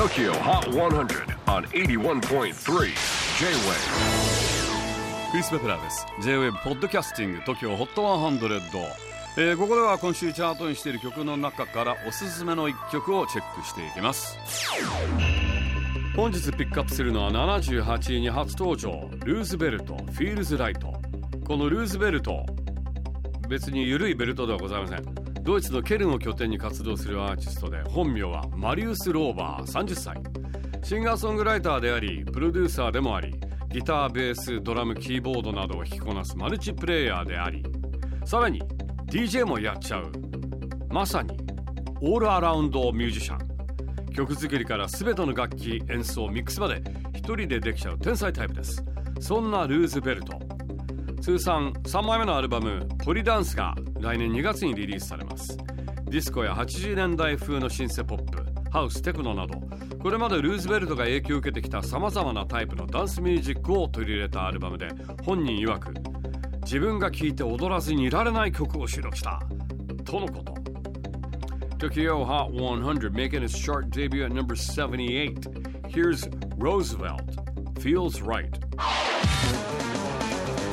TOKYO HOT 100 on 81.3 J-WAVE クリス・ベプラーです。J-WAVE ポッドキャスティング TOKYO HOT 100、えー、ここでは今週チャートにしている曲の中からおすすめの一曲をチェックしていきます。本日ピックアップするのは78位に初登場ルーズベルトフィールズライトこのルーズベルト別に緩いベルトではございません。ドイツのケルンを拠点に活動するアーティストで本名はマリウス・ローバー30歳シンガーソングライターでありプロデューサーでもありギターベースドラムキーボードなどを弾きこなすマルチプレイヤーであり。さらに DJ もやっちゃうまさにオールアラウンドミュージシャン。曲作りから全ての楽器演奏ミックスまで一人でできちゃう天才タイプです。そんなルーズベルト。通算3枚目のアルバム「ポリダンス」が来年2月にリリースされます。ディスコや80年代風のシンセポップハウステクノなどこれまでルーズベルトが影響を受けてきたさまざまなタイプのダンスミュージックを取り入れたアルバムで本人曰く自分が聴いて踊らずにいられない曲を収録した。とのこと。Tokyo Hot 100 making its chart debut at number 78 Here's Roosevelt. Feels Right.